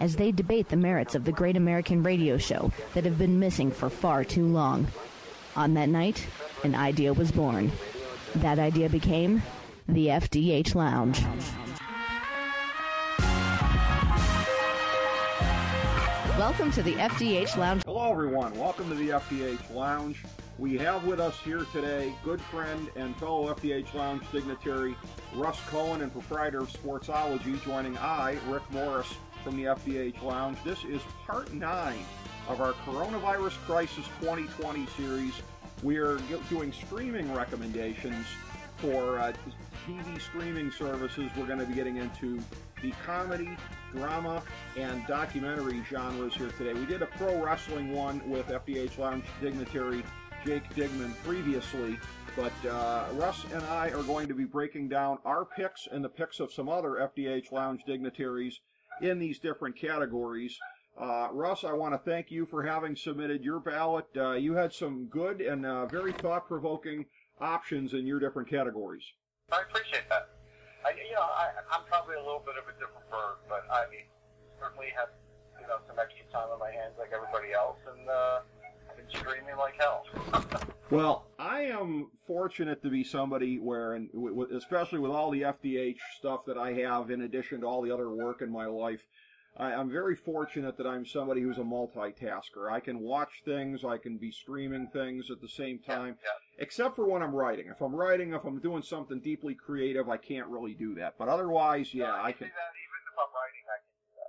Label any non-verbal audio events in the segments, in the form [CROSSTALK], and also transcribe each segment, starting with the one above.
as they debate the merits of the great American radio show that have been missing for far too long. On that night, an idea was born. That idea became the FDH Lounge. Welcome to the FDH Lounge. Hello, everyone. Welcome to the FDH Lounge. We have with us here today good friend and fellow FDH Lounge dignitary Russ Cohen and proprietor of Sportsology, joining I, Rick Morris, from the FDH Lounge. This is part nine of our Coronavirus Crisis 2020 series. We are doing streaming recommendations for uh, TV streaming services. We're going to be getting into the comedy, drama, and documentary genres here today. We did a pro wrestling one with FDH Lounge dignitary Jake Digman previously, but uh, Russ and I are going to be breaking down our picks and the picks of some other FDH Lounge dignitaries in these different categories. Uh, Russ, I want to thank you for having submitted your ballot. Uh, you had some good and uh, very thought-provoking options in your different categories. I appreciate that. I, you know, I, I'm probably a little bit of a different bird, but I mean, certainly have you know some extra time on my hands like everybody else, and uh, I've been streaming like hell. [LAUGHS] well, I am fortunate to be somebody where, and especially with all the FDH stuff that I have, in addition to all the other work in my life. I, am very fortunate that I'm somebody who's a multitasker. I can watch things, I can be streaming things at the same time, yeah, yeah. except for when I'm writing. If I'm writing, if I'm doing something deeply creative, I can't really do that. But otherwise, yeah, no, I can. that even if I'm writing, can.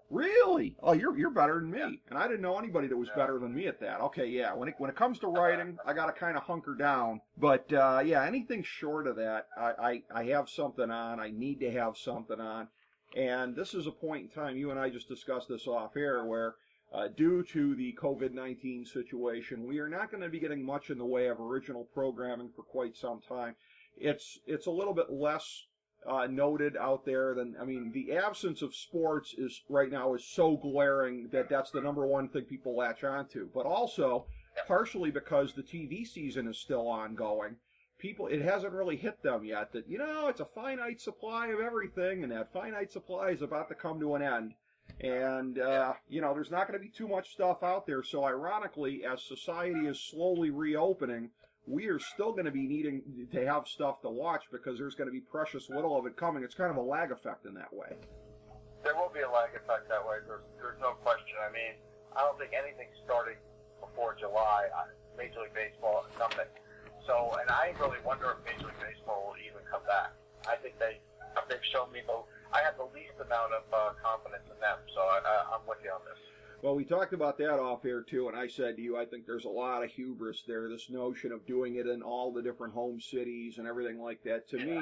Really? Oh, you're you're better than me, and I didn't know anybody that was Yeah. better than me at that. Okay, yeah. When it when it comes to writing, I got to kind of hunker down. But uh, yeah, anything short of that, I, I I have something on. I need to have something on. And this is a point in time, you and I just discussed this off air, where uh, due to the COVID 19 situation, we are not going to be getting much in the way of original programming for quite some time. It's, it's a little bit less uh, noted out there then I mean, the absence of sports is right now is so glaring that that's the number one thing people latch onto. But also, partially because the TV season is still ongoing people it hasn't really hit them yet that you know it's a finite supply of everything and that finite supply is about to come to an end. And uh, you know there's not going to be too much stuff out there. So ironically as society is slowly reopening we are still going to be needing to have stuff to watch because there's going to be precious little of it coming it's kind of a lag effect in that way There will be a lag effect that way. There's, there's no question. I mean, I don't think anything's starting before July. Major League Baseball, nothing. So, and I really wonder if Major League Baseball will even come back. I think they they've shown me the I have the least amount of uh, confidence in them. So I, I, I'm with you on this. Well, we talked about that off air too, and I said to you, I think there's a lot of hubris there. This notion of doing it in all the different home cities and everything like that. To me,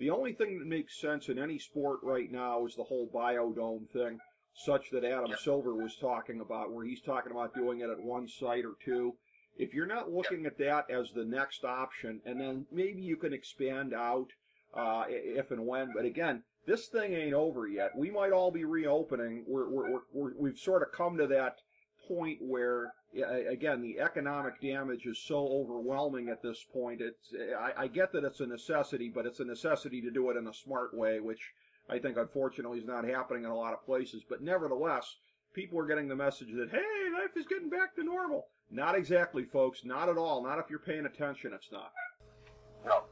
the only thing that makes sense in any sport right now is the whole biodome thing, such that Adam Yep. Silver was talking about, where he's talking about doing it at one site or two. If you're not looking at that as the next option, and then maybe you can expand out uh, if and when. But again, this thing ain't over yet. We might all be reopening. We're, we're, we're, we've sort of come to that point where, again, the economic damage is so overwhelming at this point. It's I, I get that it's a necessity, but it's a necessity to do it in a smart way, which I think unfortunately is not happening in a lot of places. But nevertheless, people are getting the message that hey, life is getting back to normal. Not exactly, folks. Not at all. Not if you're paying attention. It's not. No.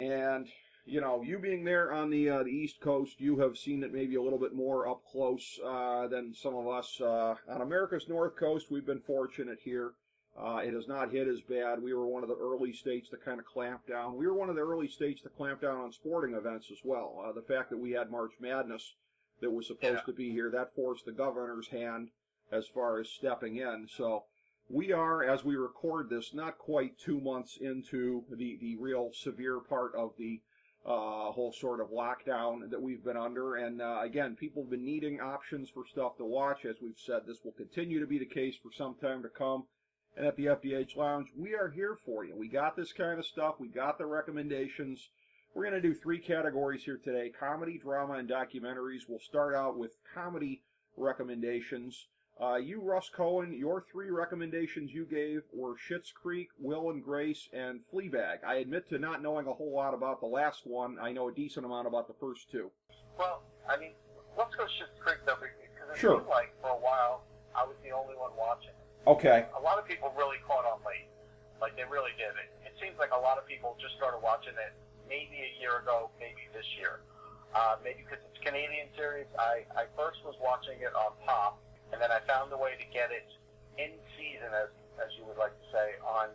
And you know, you being there on the uh, the East Coast, you have seen it maybe a little bit more up close uh, than some of us uh, on America's North Coast. We've been fortunate here. Uh, it has not hit as bad. We were one of the early states to kind of clamp down. We were one of the early states to clamp down on sporting events as well. Uh, the fact that we had March Madness that was supposed Yeah. to be here that forced the governor's hand as far as stepping in. So we are, as we record this, not quite two months into the the real severe part of the uh, whole sort of lockdown that we've been under. And uh, again, people have been needing options for stuff to watch. As we've said, this will continue to be the case for some time to come. And at the FDH Lounge, we are here for you. We got this kind of stuff. We got the recommendations. We're going to do three categories here today comedy, drama, and documentaries. We'll start out with comedy recommendations. Uh, you, Russ Cohen, your three recommendations you gave were Schitt's Creek, Will and Grace, and Fleabag. I admit to not knowing a whole lot about the last one. I know a decent amount about the first two. Well, I mean, let's go Schitt's Creek though, because it Sure. seemed like for a while I was the only one watching. Okay. A lot of people really caught on late, like they really did. It, it seems like a lot of people just started watching it maybe a year ago, maybe this year. Uh, maybe because it's a Canadian series. I, I first was watching it on Pop, and then I found a way to get it in season, as as you would like to say, on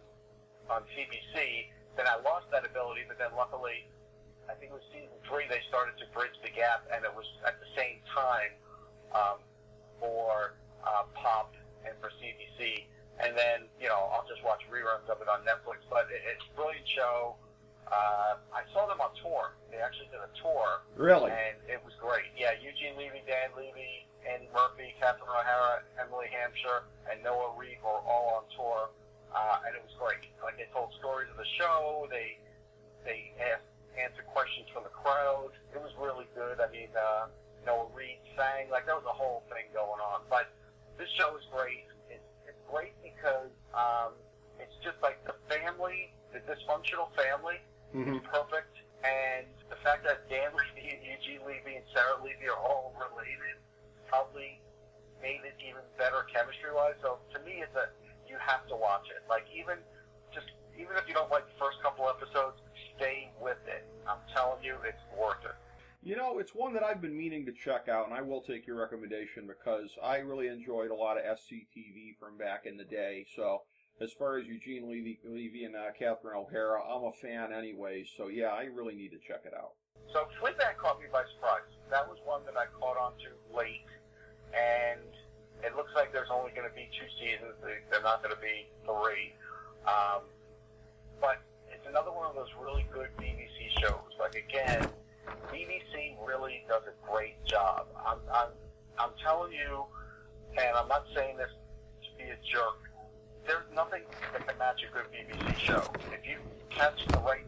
on CBC. Then I lost that ability, but then luckily, I think it was season three they started to bridge the gap, and it was at the same time um, for uh, Pop and for CBC. And then you know I'll just watch reruns of it on Netflix. But it, it's a brilliant show. Uh, I saw them on tour. They actually did a tour Really? and it was great. Yeah, Eugene Levy, Dan Levy, Catherine O'Hara, Emily Hampshire, and Noah Reid were all on tour, uh, and it was great. Like they told stories of the show. They they asked answered questions from the crowd. It was really good. I mean, uh, Noah Reid sang like there was a whole thing going on. But this show is great. It's it's great because um, it's just like the family, the dysfunctional family hmm perfect. And the fact that Dan Levy and Eugene Levy and Sarah Levy are all related probably made it even better chemistry wise. So to me, it's a you have to watch it. Like even just even if you don't like the first couple episodes, stay with it. I'm telling you, it's worth it. You know, it's one that I've been meaning to check out, and I will take your recommendation because I really enjoyed a lot of SCTV from back in the day. So, as far as Eugene Levy, Levy and uh, Catherine O'Hara, I'm a fan anyway. So, yeah, I really need to check it out. So Fleabag caught me by surprise. That was one that I caught on to late, and it looks like there's only going to be two seasons. They- They're not going to be three. Um, but it's another one of those really good BBC shows. Like again, BBC really does a great job. I'm, I'm, I'm telling you, and I'm not saying this to be a jerk. There's nothing that can match a good BBC show. If you catch the right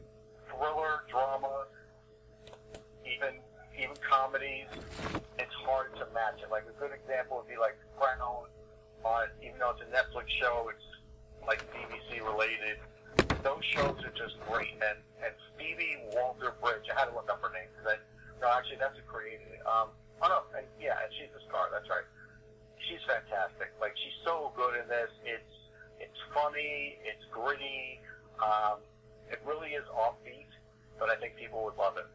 thriller, drama, match it. Like a good example would be like Crown. On even though it's a Netflix show, it's like BBC related. Those shows are just great. And and Phoebe Waller-Bridge, I had to look up her name because I no actually that's a created. Um, oh no, and yeah, and she's the star. That's right. She's fantastic. Like she's so good in this. It's it's funny. It's gritty. Um, it really is offbeat, but I think people would love it.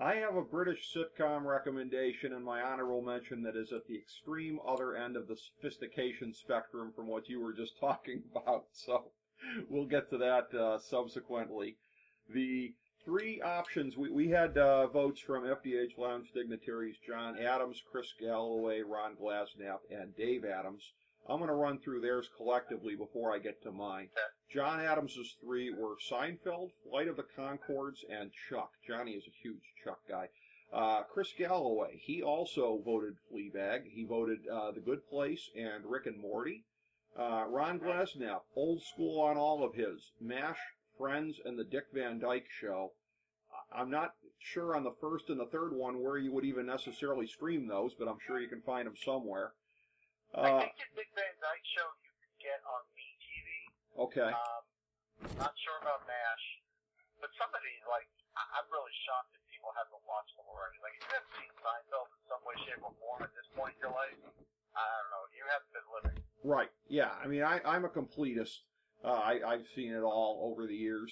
I have a British sitcom recommendation in my honorable mention that is at the extreme other end of the sophistication spectrum from what you were just [LAUGHS] talking about. So we'll get to that uh, subsequently. The three options we, we had uh, votes from FDH Lounge dignitaries John Adams, Chris Galloway, Ron Glasnap, and Dave Adams. I'm going to run through theirs collectively before I get to mine. John Adams's three were Seinfeld, Flight of the Conchords, and Chuck. Johnny is a huge Chuck guy. Uh, Chris Galloway, he also voted Fleabag. He voted uh, The Good Place and Rick and Morty. Uh, Ron Glasnap, old school on all of his. MASH, Friends, and The Dick Van Dyke Show. I'm not sure on the first and the third one where you would even necessarily stream those, but I'm sure you can find them somewhere. I Uh, think the Big Van Dyke show you can get on MeTV. okay. Um, not sure about MASH, but somebody like I- I'm really shocked that people haven't watched them already. Like if you haven't seen Seinfeld in some way, shape, or form at this point in your life, I don't know. You haven't been living. Right. Yeah. I mean, I, I'm a completist. Uh, I, I've seen it all over the years.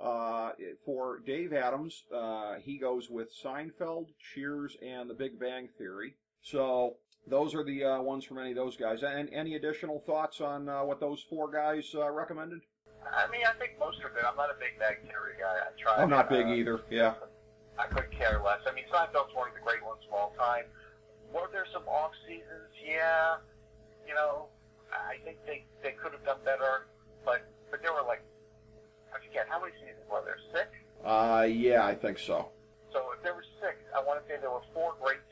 Uh, for Dave Adams, uh, he goes with Seinfeld, Cheers, and The Big Bang Theory. So those are the uh, ones from any of those guys. And any additional thoughts on uh, what those four guys uh, recommended? I mean, I think most are good. I'm not a big Theory guy. I try. I'm not big uh, either. Yeah. I could care less. I mean, Seinfeld's one of the great ones of all time. Were there some off seasons? Yeah. You know, I think they they could have done better, but but there were like I forget how many seasons were there? Six. Uh, yeah, I think so. So if there were six, I want to say there were four great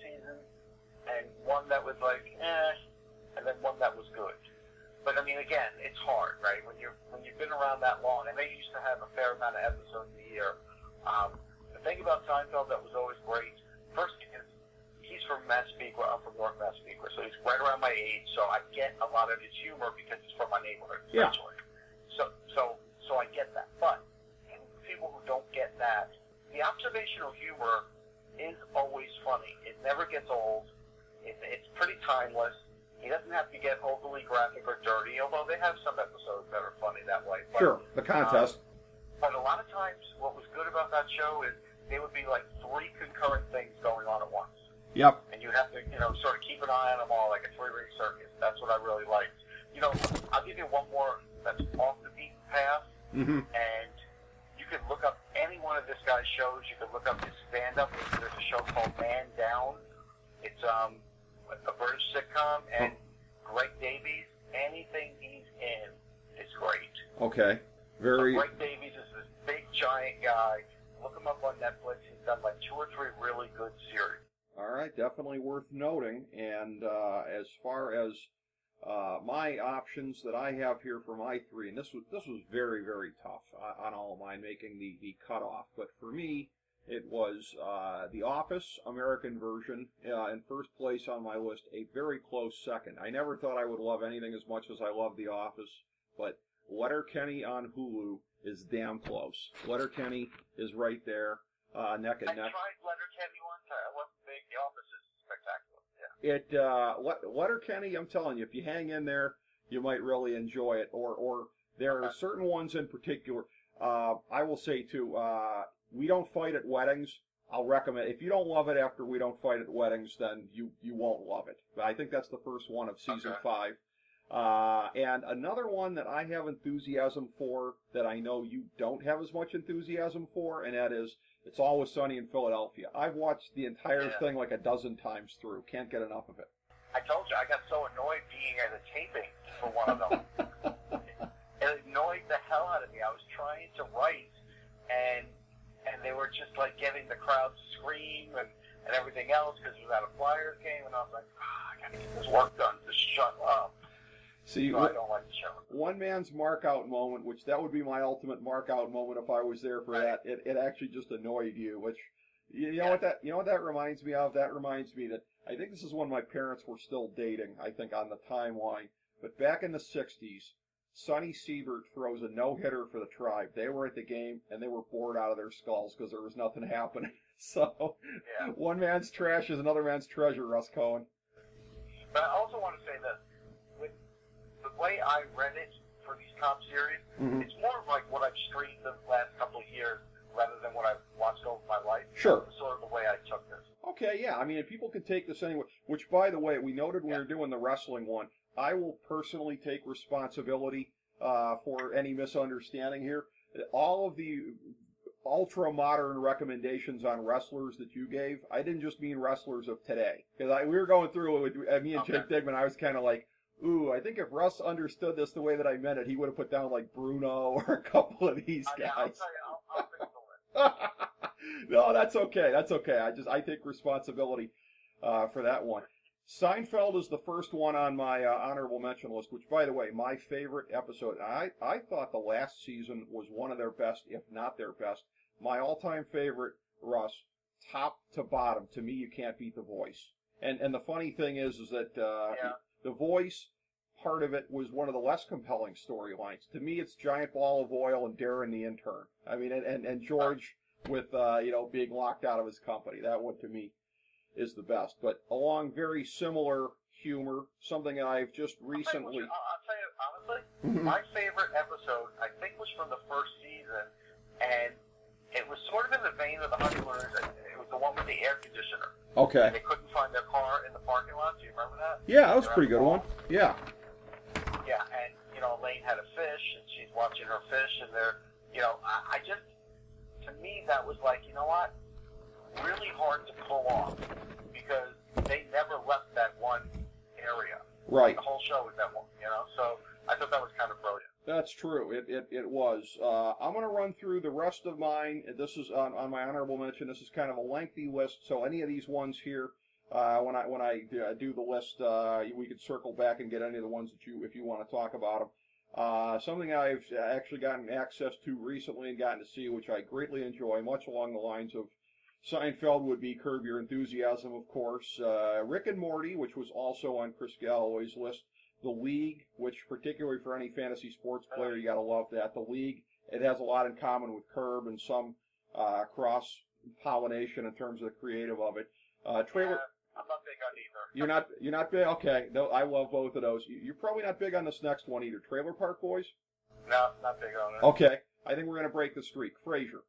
Yeah. So so so I get that. But people who don't get that, the observational humor is always funny. It never gets old. It, it's pretty timeless. He doesn't have to get overly graphic or dirty, although they have some episodes that are funny that way. But, Sure, the contest. Um, but a lot of times, what was good about that show is they would be like three concurrent things going on at once Yep. and you have to, you know, sort of keep an eye on them all like a three-ring circus. That's what I really liked. You know, You one more that's off the beaten path, hmm and you can look up any one of this guy's shows. You can look up his stand-up. There's a show called Man Down. It's um a British sitcom, and Greg Davies. Anything he's in is great. Okay. Very. Greg Davies is this big giant guy. Look him up on Netflix. He's done like two or three really good series. All right, definitely worth noting. And uh, as far as uh, my options that I have here for my three, and this was this was very very tough on all of mine making the the cutoff. But for me, it was uh, The Office American version uh, in first place on my list. A very close second. I never thought I would love anything as much as I love The Office, but Letterkenny on Hulu is damn close. Letterkenny is right there, uh, neck I and neck. tried Letterkenny once. I wasn't big. The Office is spectacular. Yeah. It uh Let- Letterkenny, I'm telling you, if you hang in there, you might really enjoy it. Or or there are certain ones in particular. Uh, I will say too. Uh, we don't fight at weddings. I'll recommend if you don't love it after we don't fight at weddings, then you you won't love it. But I think that's the first one of season Okay. five. Uh, and another one that I have enthusiasm for that I know you don't have as much enthusiasm for, and that is It's Always Sunny in Philadelphia. I've watched the entire Yeah. thing like a dozen times through. Can't get enough of it. I told you I got so annoyed being at a taping for one of them. [LAUGHS] it annoyed the hell out of me. I was trying to write, and and they were just like getting the crowd to scream and, and everything else because it was at a Flyers game, and I was like, ah, I got to get this work done. Just shut up. See, So I don't like the show. one man's mark out moment, which that would be my ultimate mark out moment if I was there for Right. that. It, it actually just annoyed you, which you, you know Yeah. what that you know what that reminds me of. That reminds me that I think this is when my parents were still dating. I think on the timeline, but back in the '60s, Sonny Siebert throws a no hitter for the Tribe. They were at the game and they were bored out of their skulls because there was nothing [LAUGHS] happening. So Yeah. one man's trash is another man's treasure. Russ Cohen. But I also want to say that way I read it for these top series, Mhm. it's more of like what I've streamed the last couple of years rather than what I've watched over my life. Sure. That's sort of the way I took this. Okay, yeah. I mean, if people can take this anyway, which, by the way, we noted when we Yeah. were doing the wrestling one, I will personally take responsibility uh, for any misunderstanding here. All of the ultra modern recommendations on wrestlers that you gave, I didn't just mean wrestlers of today. Because we were going through it with uh, me and Jake Digman. I was kind of like, ooh, I think if Russ understood this the way that I meant it, he would have put down like Bruno [LAUGHS] or a couple of these Uh, yeah, I'll guys. you, I'll, I'll fix the list. [LAUGHS] no, that's okay. That's okay. I just I take responsibility uh, for that one. Seinfeld is the first one on my uh, honorable mention list. Which, by the way, my favorite episode. I I thought the last season was one of their best, if not their best. My all-time favorite, Russ, top to bottom. To me, you can't beat the voice. And and the funny thing is, is that uh, Yeah. The voice part of it was one of the less compelling storylines. To me, it's Giant Ball of Oil and Darren the intern. I mean, and, and, and George with, uh, you know, being locked out of his company. That one to me is the best. But along very similar humor, something that I've just I'll tell you recently. I'll, tell you honestly, my favorite episode, I think, was from the first season, and it was sort of in the vein of the Honeymooners. and It was the one with the air conditioner. Okay. They couldn't find their car in the parking lot. Do you remember that? Yeah, that was a pretty good one. Yeah. Yeah, and you know, Elaine had a fish, and she's watching her fish, and they're, you know, I, I just, to me, that was like, you know what, really hard to pull off because they never left that one area. Right. The whole show was that one, you know. So I thought that was kind of brilliant. That's true. It it, it was. Uh, I'm going to run through the rest of mine. This is on, on my honorable mention. This is kind of a lengthy list, so any of these ones here, uh, when I when I uh, do the list, uh, we could circle back and get any of the ones that you if you want to talk about them. Uh, something I've actually gotten access to recently and gotten to see, which I greatly enjoy, much along the lines of Seinfeld would be Curb Your Enthusiasm, of course. Uh, Rick and Morty, which was also on Chris Galloway's list. The League, which particularly for any fantasy sports player, you gotta love that. The League, it has a lot in common with Curb and some uh, cross pollination in terms of the creative of it. Uh, trailer. Yeah, I'm not big on either. You're not. You're not big. Okay. No, I love both of those. You- You're probably not big on this next one either. Trailer Park Boys. No, not big on it. Okay. I think we're gonna break the streak. Frasier.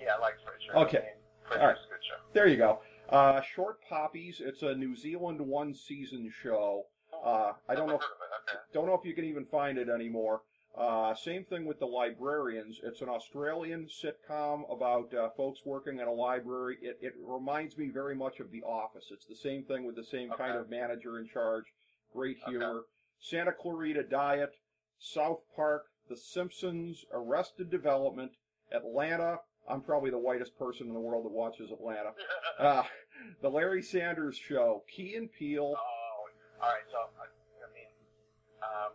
Yeah, I like Frasier. Okay. I mean, Frasier's All right. good show. There you go. Uh, Short Poppies. It's a New Zealand one season show. Uh, I don't know. If, heard of it. Okay. don't know if you can even find it anymore. Uh, same thing with the Librarians. It's an Australian sitcom about uh, folks working at a library. It, it reminds me very much of The Office. It's the same thing with the same kind of manager in charge. Great Okay. humor. Santa Clarita Diet, South Park, The Simpsons, Arrested Development, Atlanta. I'm probably the whitest person in the world that watches Atlanta. [LAUGHS] Uh, the Larry Sanders Show, Key and Peele. Oh, all right. So, I, I mean, um,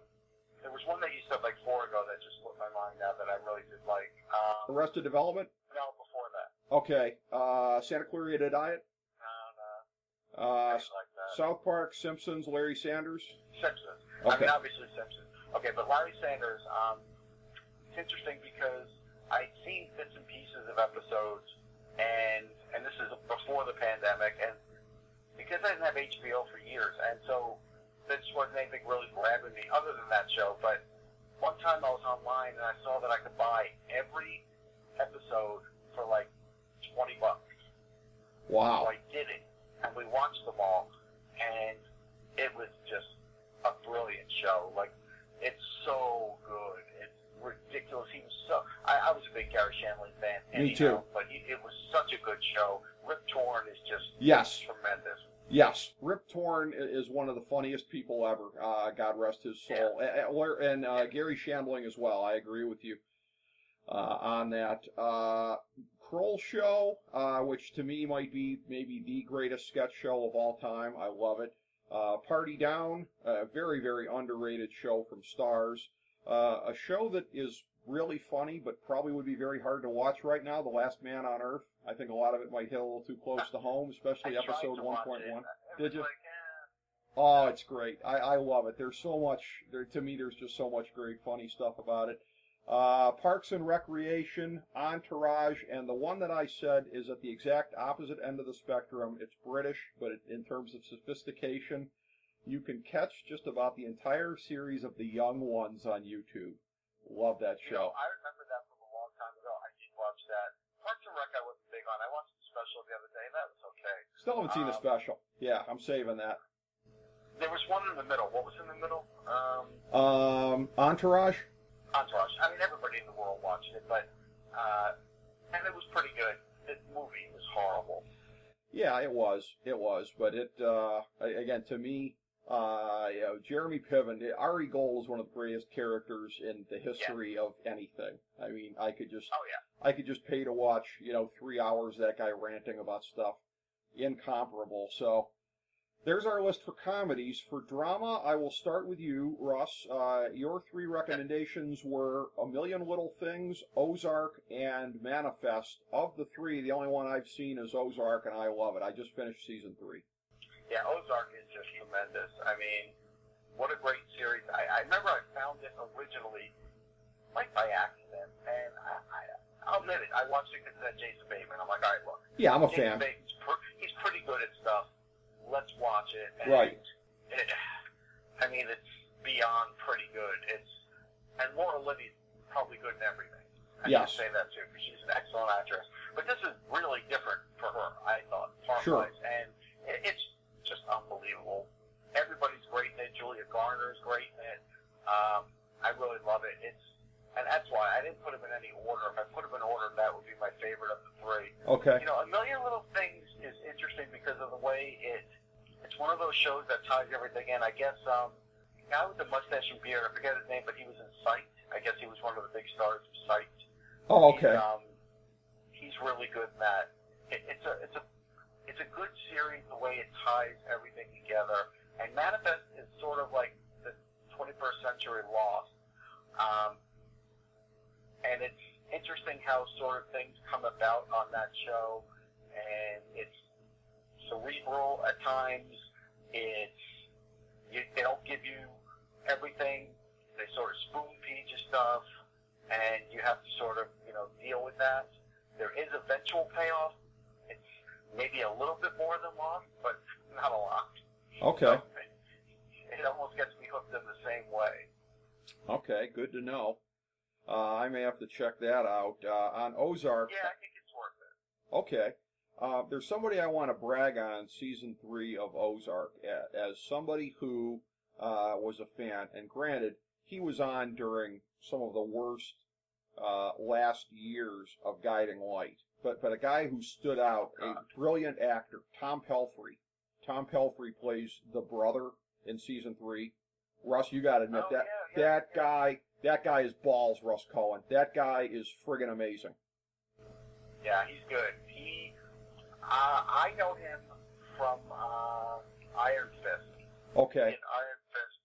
there was one that you said like four ago that just slipped my mind now that I really did like. Um, Arrested Development. no, before that. Okay. Uh, Santa Clarita Diet. No, no. Uh, like that. South Park, Simpsons, Larry Sanders. Simpsons. Okay. I mean, obviously Simpsons. Okay, but Larry Sanders, um, it's interesting because I'd seen bits and pieces of episodes, and and this is before the pandemic, and because I didn't have HBO for years, and so this wasn't anything really grabbing me other than that show. But one time I was online and I saw that I could buy every episode for like twenty bucks. Wow! So I did it, and we watched them all, and it was just a brilliant show. Like, it's so good. It's ridiculous. He was so. I, I was a big Garry Shandling fan. Me anyhow, too. But he, it was such a good show. Rip Torn is just Yes. tremendous. Yes. Rip Torn is one of the funniest people ever. Uh, God rest his soul. A- And uh, Garry Shandling as well. I agree with you uh, on that. Uh, Kroll Show, uh, which to me might be maybe the greatest sketch show of all time. I love it. Uh, Party Down, a very, very underrated show from Starz. Uh, a show that is really funny, but probably would be very hard to watch right now. The Last Man on Earth. I think a lot of it might hit a little too close to home, especially episode to one watch point it. one. It Did you? Like, eh. Oh, it's great. I, I love it. There's so much. There to me, there's just so much great, funny stuff about it. Uh, Parks and Recreation, Entourage, and the one that I said is at the exact opposite end of the spectrum. It's British, but it, in terms of sophistication, you can catch just about the entire series of The Young Ones on YouTube. Love that You know, show. I remember that from a long time ago. I did watch that. Parks and Rec I wasn't big on. I watched the special the other day. And that was okay. Still haven't seen the um, special. Yeah, I'm saving that. There was one in the middle. What was in the middle? Um, Um, Entourage. Entourage. I mean, everybody in the world watched it, but uh, and it was pretty good. The movie was horrible. Yeah, it was. It was. But it, uh, again, to me, uh, you know, Jeremy Piven, Ari Gold is one of the greatest characters in the history of anything. I mean, I could just, Oh yeah. I could just pay to watch, you know, three hours of that guy ranting about stuff. Incomparable. So, there's our list for comedies. For drama, I will start with you, Russ. Uh, your three recommendations were A Million Little Things, Ozark, and Manifest. Of the three, the only one I've seen is Ozark, and I love it. I just finished season three. Yeah, Ozark is just tremendous. I mean, what a great series. I, I remember I found it originally, like by accident, and I, I, I'll admit it, I watched it because of that Jason Bateman. I'm like, all right, look, Yeah, I'm a Jason fan. Bateman's pr- he's pretty good at stuff. Let's watch it. And Right. It, I mean, it's beyond pretty good. It's and Laura Linney's probably good in everything. I Yes. should say that too because she's an excellent actress. But this is really different for her. I thought part Sure. wise, and it, it's just unbelievable. Everybody's great in it. Julia Garner's great in it. Um, I really love it. It's and that's why I didn't put them in any order. If I put them in order, that would be my favorite of the three. Okay. You know, A Million Little Things is interesting because of the way it. It's one of those shows that ties everything in. I guess um, the guy with the mustache and beard, I forget his name, but he was in Psych. I guess he was one of the big stars of Psych. Oh, okay. He's, um, he's really good in that. It, it's a things come about on that show. And it's cerebral at times. It's you, they don't give you everything. They sort of spoon feed you stuff, and you have to sort of you know deal with that. There is eventual payoff. It's maybe a little bit more than Lost, but not a lot. Okay. So it, it almost gets me hooked in the same way. Okay, good to know. Uh, I may have to check that out. Uh, on Ozark, Yeah, I think it's worth it. okay. Uh, there's somebody I want to brag on season three of Ozark as somebody who uh, was a fan. And granted, he was on during some of the worst uh, last years of Guiding Light. But but a guy who stood out, a brilliant actor, Tom Pelphrey. Tom Pelphrey plays the brother in season three. Russ, you got to admit Oh, that yeah, yeah, that yeah. guy that guy is balls. Russ Cohen. That guy is friggin' amazing. Yeah, he's good. He, uh, I know him from uh, Iron Fist. Okay. In Iron Fist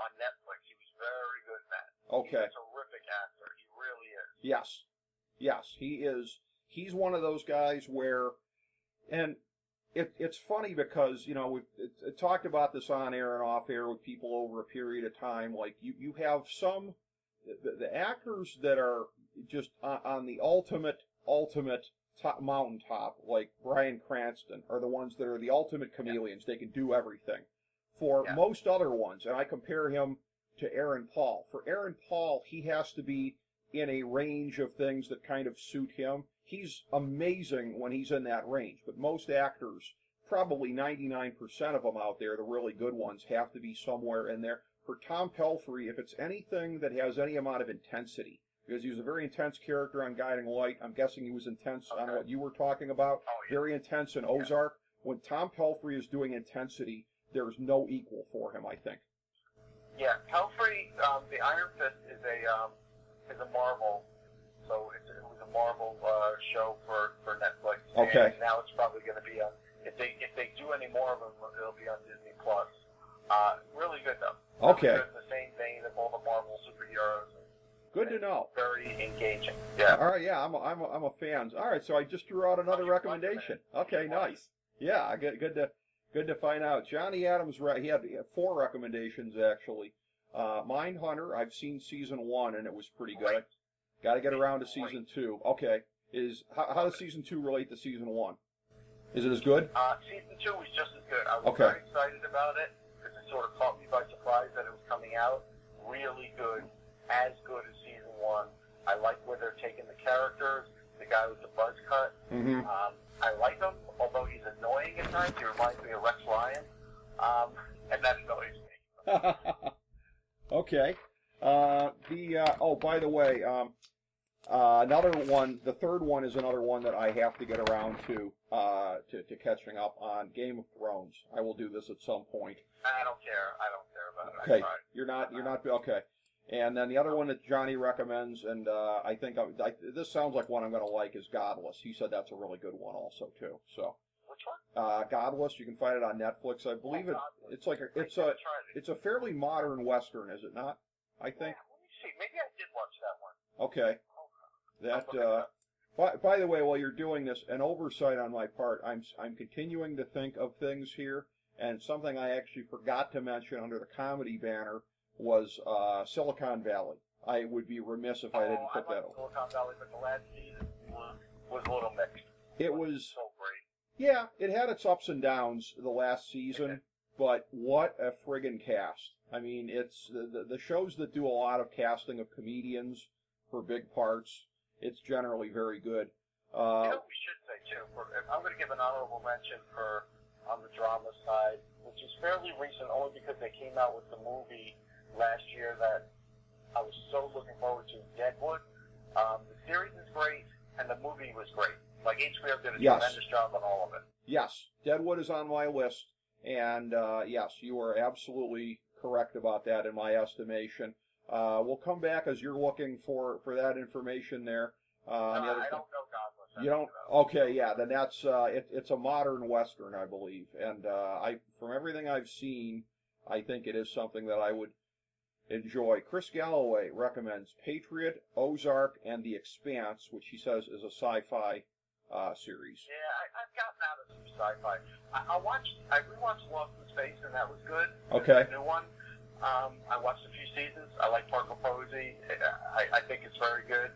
on Netflix, he was very good in that. Okay. He's a terrific actor. He really is. Yes. Yes, he is. He's one of those guys where, and it, it's funny because you know we've it, it talked about this on air and off air with people over a period of time. Like you, you have some the, the actors that are just on, on the ultimate ultimate top mountaintop, like Bryan Cranston, are the ones that are the ultimate chameleons. They can do everything. For Yeah. most other ones, and I compare him to Aaron Paul. For Aaron Paul, he has to be in a range of things that kind of suit him. He's amazing when he's in that range, but most actors, probably 99% of them out there, the really good ones, have to be somewhere in there. For Tom Pelphrey, if it's anything that has any amount of intensity, because he was a very intense character on Guiding Light, I'm guessing he was intense on what you were talking about, Oh, yeah. very intense in Ozark. When Tom Pelphrey is doing intensity, there's no equal for him, I think. Yeah, Pelphrey, um, the Iron Fist is a um, is a Marvel, so it's, it was a Marvel uh, show for for Netflix. Okay. And now it's probably going to be on. If they if they do any more of them, it'll be on Disney Plus. Uh, really good though. Okay. Good the same vein of all the Marvel superheroes. Good to know. Very engaging. Yeah. All right, yeah, I'm a, I'm a, I'm a fan. All right, so I just drew out another recommendation. Okay, nice. Yeah, good good to good to find out. Johnny Adams, re- he had, he had four recommendations actually. Uh, Mindhunter, I've seen season one and it was pretty good. Got to get around to season two. Okay, is how, how does season two relate to season one? Is it as good? Uh, season two was just as good. I was Okay. very excited about it sort of caught me by surprise that it was coming out. Really good, as good as season one. I like where they're taking the characters. The guy with the buzz cut. Mm-hmm. Um, I like him, although he's annoying at times. He reminds me of Rex Ryan, um, and that annoys me. [LAUGHS] okay. Uh, the uh, oh, by the way, um, uh, another one. The third one is another one that I have to get around to, uh, to to catching up on Game of Thrones. I will do this at some point. I don't care. I don't care about it. Okay, you're not you're not okay. And then the other one that Johnny recommends, and uh, I think I, I, this sounds like one I'm going to like, is Godless. He said that's a really good one also too. So Which one? uh, Godless, you can find it on Netflix. I believe it. Godless. It's like a, it's a never tried it. it's a fairly modern western, is it not? I think. Yeah, let me see. Maybe I did watch that one. Okay. That. It Uh, by, by the way, while you're doing this, an oversight on my part. I'm I'm continuing to think of things here, and something I actually forgot to mention under the comedy banner was uh, Silicon Valley. I would be remiss if I didn't oh, put I that. like Silicon Valley, but the last season was, was a little mixed. It was so great. yeah, it had its ups and downs the last season, but what a friggin' cast! I mean, it's the, the the shows that do a lot of casting of comedians for big parts. It's generally very good. You Uh, know we should say too? For, I'm going to give an honorable mention for on the drama side, which is fairly recent, only because they came out with the movie last year that I was so looking forward to. Deadwood. Um, the series is great, and the movie was great. Like HBO did a Yes. tremendous job on all of it. Yes, Deadwood is on my list, and uh, yes, you are absolutely correct about that in my estimation. Uh, we'll come back as you're looking for, for that information there. Uh, on the other I don't know. You don't? Okay, yeah. Then that's uh, it, it's a modern western, I believe, and uh, I from everything I've seen, I think it is something that I would enjoy. Chris Galloway recommends Patriot, Ozark, and The Expanse, which he says is a sci-fi uh, series. Yeah, I, I've gotten out of some sci-fi. I, I watched, I rewatched Lost in Space, and that was good. Okay. The new one. Um, I watched a few seasons. I like Parker Posey. I, I think it's very good.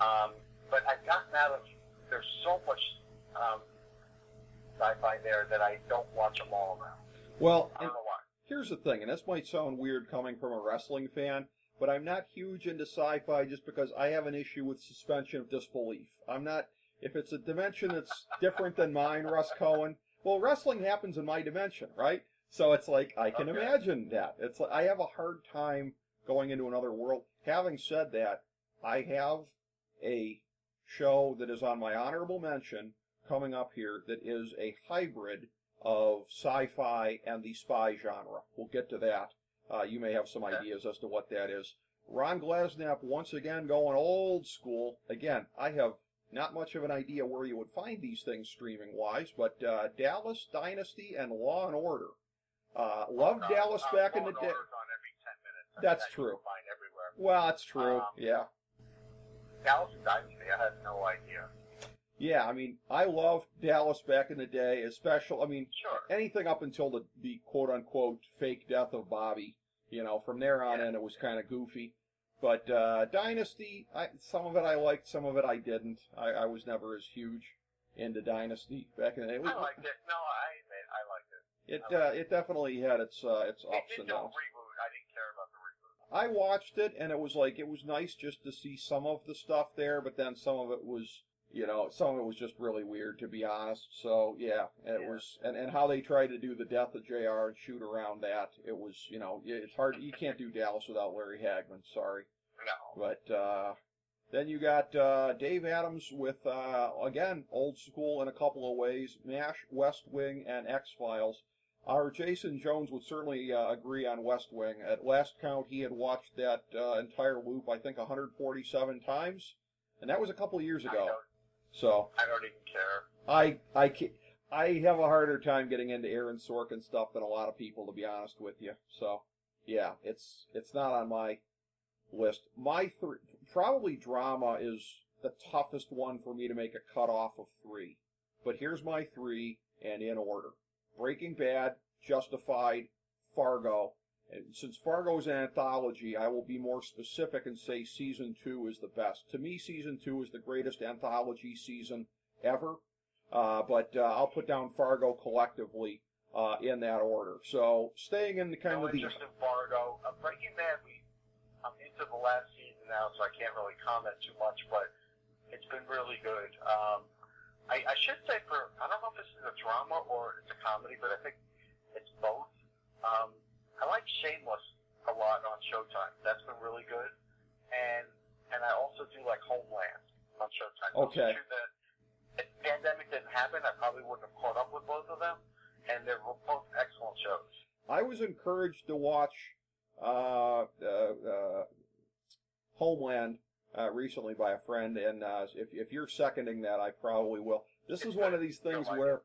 Um, but I've gotten out of. There's so much um, sci-fi there that I don't watch them all now. Well, I don't know why. here's the thing, and this might sound weird coming from a wrestling fan, but I'm not huge into sci-fi just because I have an issue with suspension of disbelief. I'm not if it's a dimension that's different than mine, Russ Cohen. Well, wrestling happens in my dimension, right? So it's like I can Okay. imagine that. It's like I have a hard time going into another world. Having said that, I have a show that is on my honorable mention coming up here that is a hybrid of sci-fi and the spy genre. We'll get to that. Uh, you may have some ideas as to what that is. Ron Glasnap once again going old school. Again, I have not much of an idea where you would find these things streaming wise, but uh, Dallas Dynasty and Law and Order. Uh, loved Uh, Dallas back in the day. On every 10 minutes. That's that true. Well, that's true. Um, yeah. Dallas Dynasty, I had no idea. Yeah, I mean, I loved Dallas back in the day, especially, I mean, Sure. anything up until the, the quote unquote fake death of Bobby. You know, from there on Yeah. in, it was kind of goofy. But uh, Dynasty, I, some of it I liked, some of it I didn't. I, I was never as huge into Dynasty back in the day. Was, I liked it. No, I admit I liked it. it, uh, it definitely had its uh, its It ups did and downs. reboot. I didn't care about the reboot. I watched it and it was like it was nice just to see some of the stuff there, but then some of it was you know some of it was just really weird to be honest. So yeah, it Yeah. was and and how they tried to do the death of Jr. and shoot around that it was you know it's hard you can't do Dallas without Larry Hagman. Sorry, No. but uh, then you got uh, Dave Adams with uh, again old school in a couple of ways, Mash, West Wing, and X Files. Our Jason Jones would certainly uh, agree on West Wing. At last count, he had watched that uh, entire loop, I think, 147 times, and that was a couple of years ago. don't, So I don't even care. I I ca I have a harder time getting into Aaron Sorkin stuff than a lot of people, to be honest with you. So yeah, it's it's not on my list. My three probably drama is the toughest one for me to make a cutoff of three. But here's my three, and in order: Breaking Bad, Justified, Fargo. And since Fargo is an anthology, I will be more specific and say season two is the best. To me, season two is the greatest anthology season ever. Uh, but uh, I'll put down Fargo collectively uh, in that order. So staying in the kind no of the interest in Fargo. Uh, Breaking Bad, we, I'm into the last season now, so I can't really comment too much, but it's been really good. Um, I, I should say for, I don't know if this is a drama or it's a comedy, but I think it's both. Um, I like Shameless a lot on Showtime. That's been really good. And and I also do like Homeland on Showtime. Okay. that, if the pandemic didn't happen, I probably wouldn't have caught up with both of them. And they're both excellent shows. I was encouraged to watch uh, uh, uh, Homeland uh, recently by a friend, and uh, if if you're seconding that, I probably will. This is one of these [LAUGHS] things where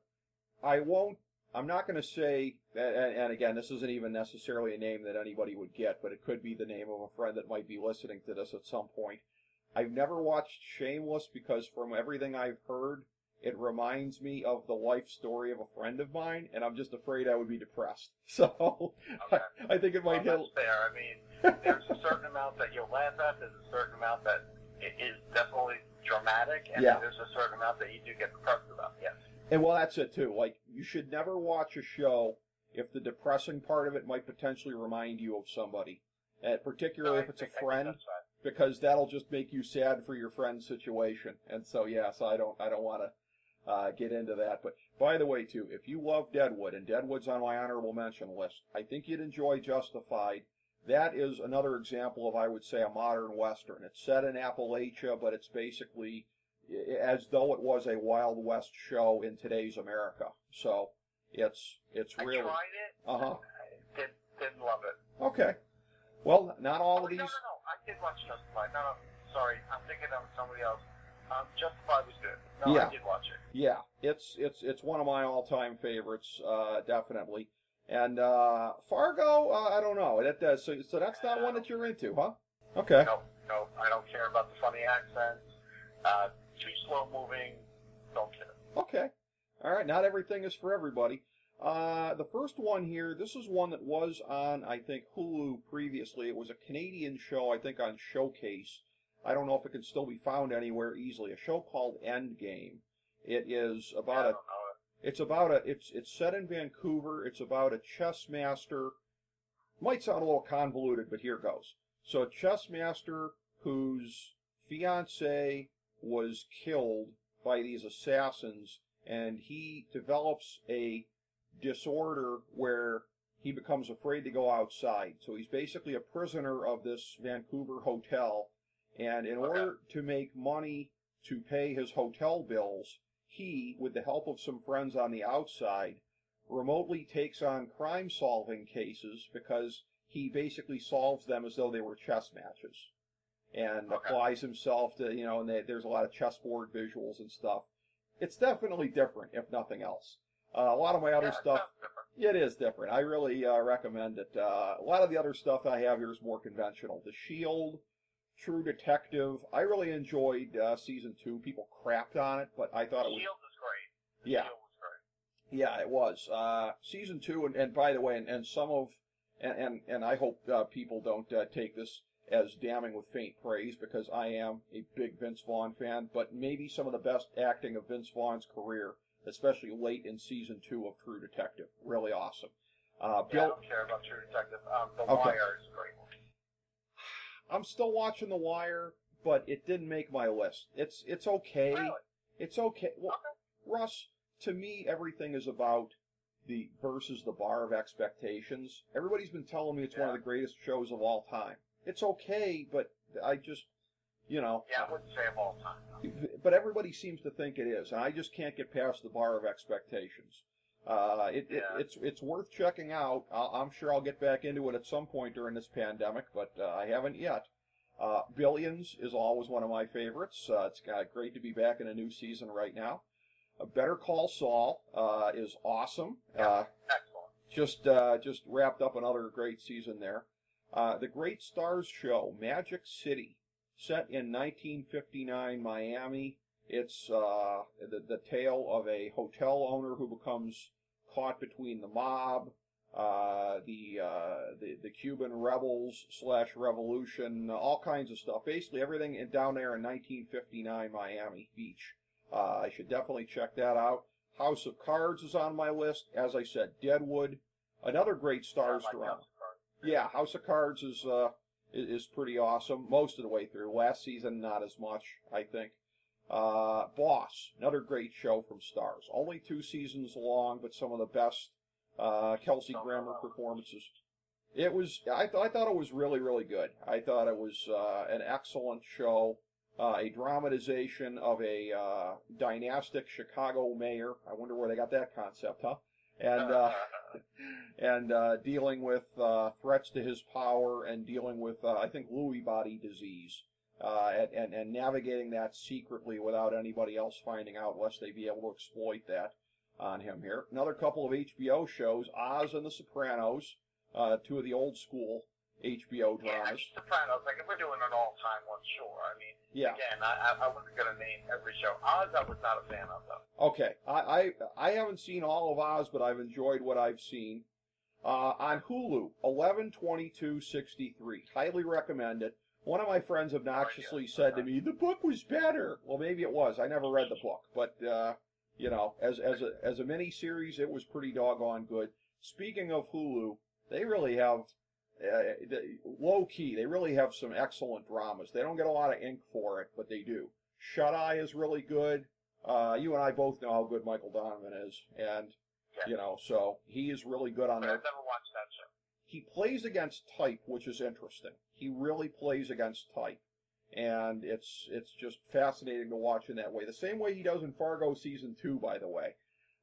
I won't. I'm not going to say, and, and again, this isn't even necessarily a name that anybody would get, but it could be the name of a friend that might be listening to this at some point. I've never watched Shameless because from everything I've heard, it reminds me of the life story of a friend of mine, and I'm just afraid I would be depressed. [LAUGHS] So Okay. [LAUGHS] I think it Well, might hit. that's fair. I mean, there's a certain amount that you'll laugh at. There's a certain amount that is definitely dramatic, and Yeah. there's a certain amount that you do get depressed about. Yes. And well, that's it too. Like you should never watch a show if the depressing part of it might potentially remind you of somebody, uh, particularly No, if it's a think- friend, because that'll just make you sad for your friend's situation. And so, yeah, so I don't, I don't want to uh, get into that. But by the way, too, if you love Deadwood, and Deadwood's on my honorable mention list, I think you'd enjoy Justified. That is another example of, I would say, a modern western. It's set in Appalachia, but it's basically as though it was a Wild West show in today's America. So it's it's I really tried it. Uh-huh. I did, didn't love it. okay. Well, not all of Oh, these. No, no, no. I did watch Justified. No, no. Sorry, I'm thinking of somebody else. Um, Justified was good. No, Yeah. I did watch it. Yeah, it's it's it's one of my all-time favorites, uh, definitely. And uh, Fargo, uh, I don't know. That does so. So that's not one that you're into, huh? Okay. No, no, I don't care about the funny accents. Uh, too slow moving. Don't care. Okay. All right. Not everything is for everybody. Uh, the first one here, this is one that was on, I think, Hulu previously. It was a Canadian show, I think, on Showcase. I don't know if it can still be found anywhere easily. A show called Endgame. It is about a. It's about a it's it's set in Vancouver. It's about a chess master. Might sound a little convoluted, but here goes. So a chess master whose fiance was killed by these assassins, and he develops a disorder where he becomes afraid to go outside. So he's basically a prisoner of this Vancouver hotel, and in Okay. order to make money to pay his hotel bills, he, with the help of some friends on the outside, remotely takes on crime solving cases because he basically solves them as though they were chess matches and Okay. applies himself to, you know, and they, there's a lot of chessboard visuals and stuff. It's definitely different, if nothing else. Uh, a lot of my other Yeah, stuff, it is different. I really uh, recommend it. Uh, a lot of the other stuff I have here is more conventional. The Shield, True Detective. I really enjoyed uh, season two. People crapped on it, but I thought it was Shield is great. The yeah, was great. yeah, it was. Uh, season two, and, and by the way, and, and some of, and and, and I hope uh, people don't uh, take this as damning with faint praise because I am a big Vince Vaughn fan, but maybe some of the best acting of Vince Vaughn's career, especially late in season two of True Detective. Really awesome. Uh, Yeah, I don't care about True Detective. Um, the Okay. Wire is great. I'm still watching The Wire, but it didn't make my list. It's it's okay. Really? It's okay. Well, Okay. Russ, to me, everything is about the versus the bar of expectations. Everybody's been telling me it's one of the greatest shows of all time. It's okay, but I just, you know, Yeah, I wouldn't say of all time. but everybody seems to think it is, and I just can't get past the bar of expectations. Uh, it, it, it's it's worth checking out. I'll, I'm sure I'll get back into it at some point during this pandemic, but uh, I haven't yet. Uh, Billions is always one of my favorites. Uh, it's great to be back in a new season right now. Uh, Better Call Saul uh, is awesome. Uh, Excellent. just uh, just wrapped up another great season there. Uh, the Great Starz Show, Magic City, set in 1959 Miami. It's uh, the the tale of a hotel owner who becomes caught between the mob, uh, the, uh, the the Cuban rebels slash revolution, all kinds of stuff. Basically everything in, down there in 1959 Miami Beach. Uh, I should definitely check that out. House of Cards is on my list. As I said, Deadwood, another great Starz like drama. House. Yeah, House of Cards is uh is, is pretty awesome most of the way through. Last season, not as much, I think. Uh, Boss, another great show from Starz. Only two seasons long, but some of the best uh, Kelsey Grammer performances. It was. I, th- I thought it was really, really good. I thought it was uh, an excellent show. Uh, a dramatization of a uh, dynastic Chicago mayor. I wonder where they got that concept, huh? And uh, [LAUGHS] and uh, dealing with uh, threats to his power and dealing with, uh, I think, Lewy body disease, uh, and, and, and navigating that secretly without anybody else finding out, lest they be able to exploit that on him here. Another couple of HBO shows, Oz and The Sopranos, uh, two of the old school HBO yeah, dramas. mean, Sopranos, like, if we're doing an all-time one, sure. I mean, Yeah. again, I, I, wasn't going to name every show. Oz, I was not a fan of, though. Okay, I, I I haven't seen all of Oz, but I've enjoyed what I've seen. Uh, on Hulu, eleven twenty two sixty three. Highly recommend it. One of my friends obnoxiously said to me, "The book was better." Well, maybe it was. I never read the book, but uh, you know, as as a as a mini series, it was pretty doggone good. Speaking of Hulu, they really have uh, low key. They really have some excellent dramas. They don't get a lot of ink for it, but they do. Shut Eye is really good. Uh, you and I both know how good Michael Donovan is, and Yeah. you know, so he is really good on there. I've never watched that show. He plays against type, which is interesting. He really plays against type, and it's it's just fascinating to watch in that way. The same way he does in Fargo season two, by the way.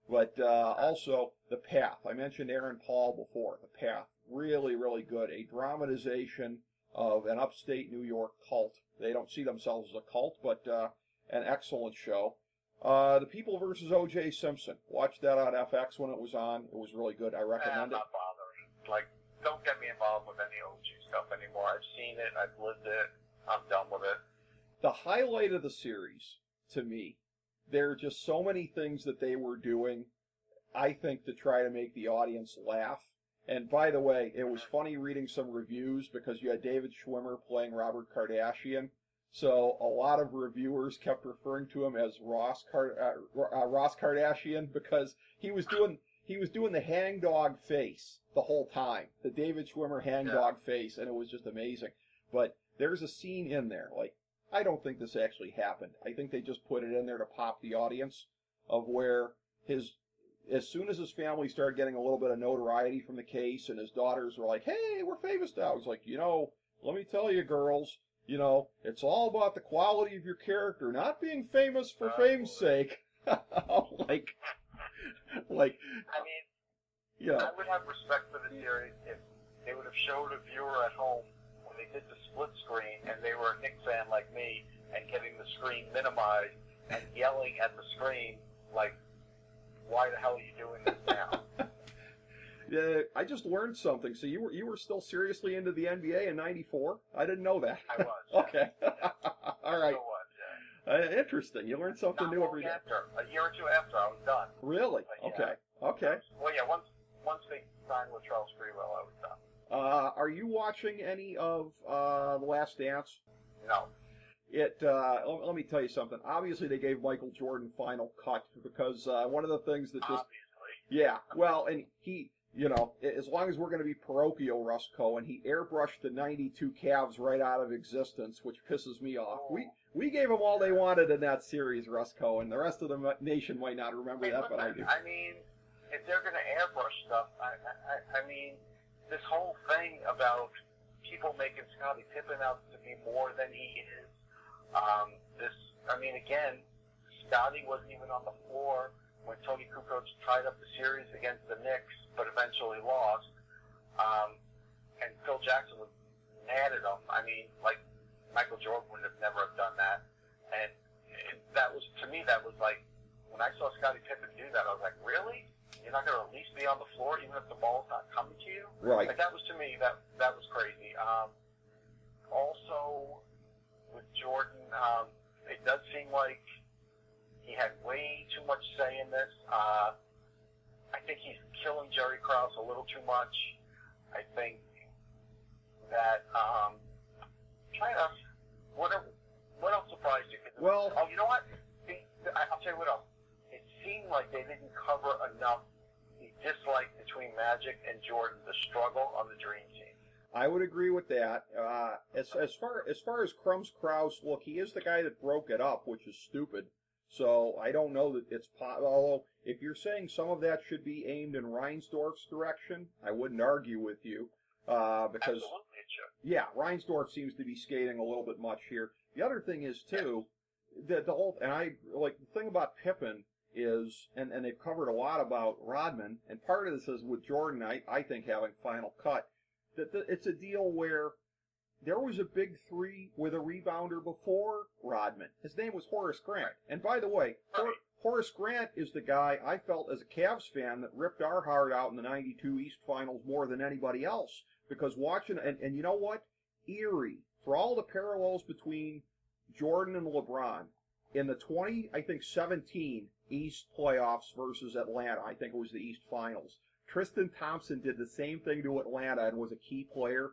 But uh, also the Path. I mentioned Aaron Paul before. The Path, really, really good. A dramatization of an upstate New York cult. They don't see themselves as a cult, but uh, an excellent show. Uh, the People versus O.J. Simpson. Watched that on FX when it was on. It was really good. I Eh, I'm recommend it. not bothering. Like, don't get me involved with any O.J. stuff anymore. I've seen it. I've lived it. I'm done with it. the highlight of the series to me there are just so many things that they were doing i think to try to make the audience laugh and by the way it was funny reading some reviews because you had david schwimmer playing robert kardashian so a lot of reviewers kept referring to him as ross Card- uh, uh, ross kardashian because he was doing he was doing the hangdog face the whole time the david schwimmer hangdog face and it was just amazing but there's a scene in there like I don't think this actually happened. I think they just put it in there to pop the audience of where his as soon as his family started getting a little bit of notoriety from the case and his daughters were like, "Hey, we're famous now." He's like, "You know, let me tell you girls, you know, it's all about the quality of your character, not being famous for Oh, fame's boy. sake." [LAUGHS] like [LAUGHS] like I mean, you know, I would have respect for the series if they would have showed a viewer at home when they did the split screen and they were a Knicks fan like me and getting the screen minimized and [LAUGHS] yelling at the screen like, "Why the hell are you doing this now?" [LAUGHS] uh, I just learned something. So you were you were still seriously into the NBA in '94? I didn't know that. I was. okay. All right. So what? Yeah. Uh, interesting. You learn something Not new every day. after, a year or two after, I was done. Really? Okay. Okay. Well, yeah, once once they signed with Charles Freewell, I was done. Uh, are you watching any of uh, The Last Dance? No. It. Uh, let, let me tell you something. Obviously, they gave Michael Jordan final cut because uh, one of the things that just Obviously. Yeah, well, and he, you know, as long as we're going to be parochial, Russ Cohen, he airbrushed the '92 Cavs right out of existence, which pisses me off. We we gave them all they wanted in that series, Russ and The rest of the nation might not remember Hey, that, but I do. I mean, if they're going to airbrush stuff, I, I, I mean, this whole thing about people making Scottie Pippen out to be more than he is. Um, this, I mean, again, Scottie wasn't even on the floor when Toni Kukoc tied up the series against the Knicks, but eventually lost. Um, and Phil Jackson was mad at him. I mean, like Michael Jordan would have never have done I would agree with that. Uh, as as far as far as Crumbs Krause, look, he is the guy that broke it up, which is stupid. So I don't know that it's po- although if you're saying some of that should be aimed in Reinsdorf's direction, I wouldn't argue with you uh, because yeah, Reinsdorf seems to be skating a little bit much here. The other thing is too, the the whole and I like the thing about Pippen is and and they've covered a lot about Rodman and part of this is with Jordan. I I think having final cut that the, it's a deal where there was a big three with a rebounder before Rodman. His name was Horace Grant. And by the way, Hor- Right. Horace Grant is the guy I felt as a Cavs fan that ripped our heart out in the 92 East Finals more than anybody else. Because watching, and, and you know what? Eerie. For all the parallels between Jordan and LeBron, in the 20, I think 17 East playoffs versus Atlanta, I think it was the East Finals. Tristan Thompson did the same thing to Atlanta and was a key player.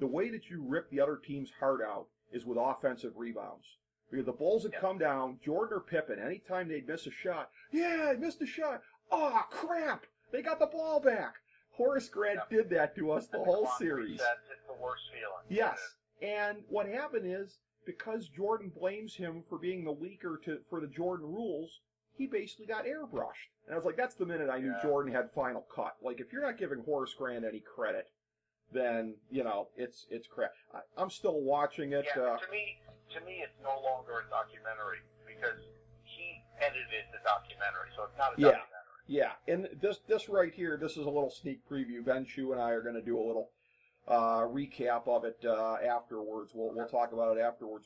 The way that you rip the other team's heart out is with offensive rebounds. Because the Bulls would come down, Jordan or Pippen, anytime they'd miss a shot, yeah, I missed a shot. Oh, crap! They got the ball back. Horace Grant Yeah. did that to us the whole series. it's the worst feeling. Yes. And what happened is because Jordan blames him for being the weaker to for the Jordan rules, he basically got airbrushed. And I was like, that's the minute I knew Yeah. Jordan had final cut. Like if you're not giving Horace Grant any credit, then you know it's it's crap. I, I'm still watching it. Yeah, Uh, to me, to me, it's no longer a documentary because he edited the documentary, so it's not a Yeah. documentary. Yeah, and this this right here, this is a little sneak preview. Ben Shu and I are going to do a little uh, recap of it uh, afterwards. We'll we'll talk about it afterwards.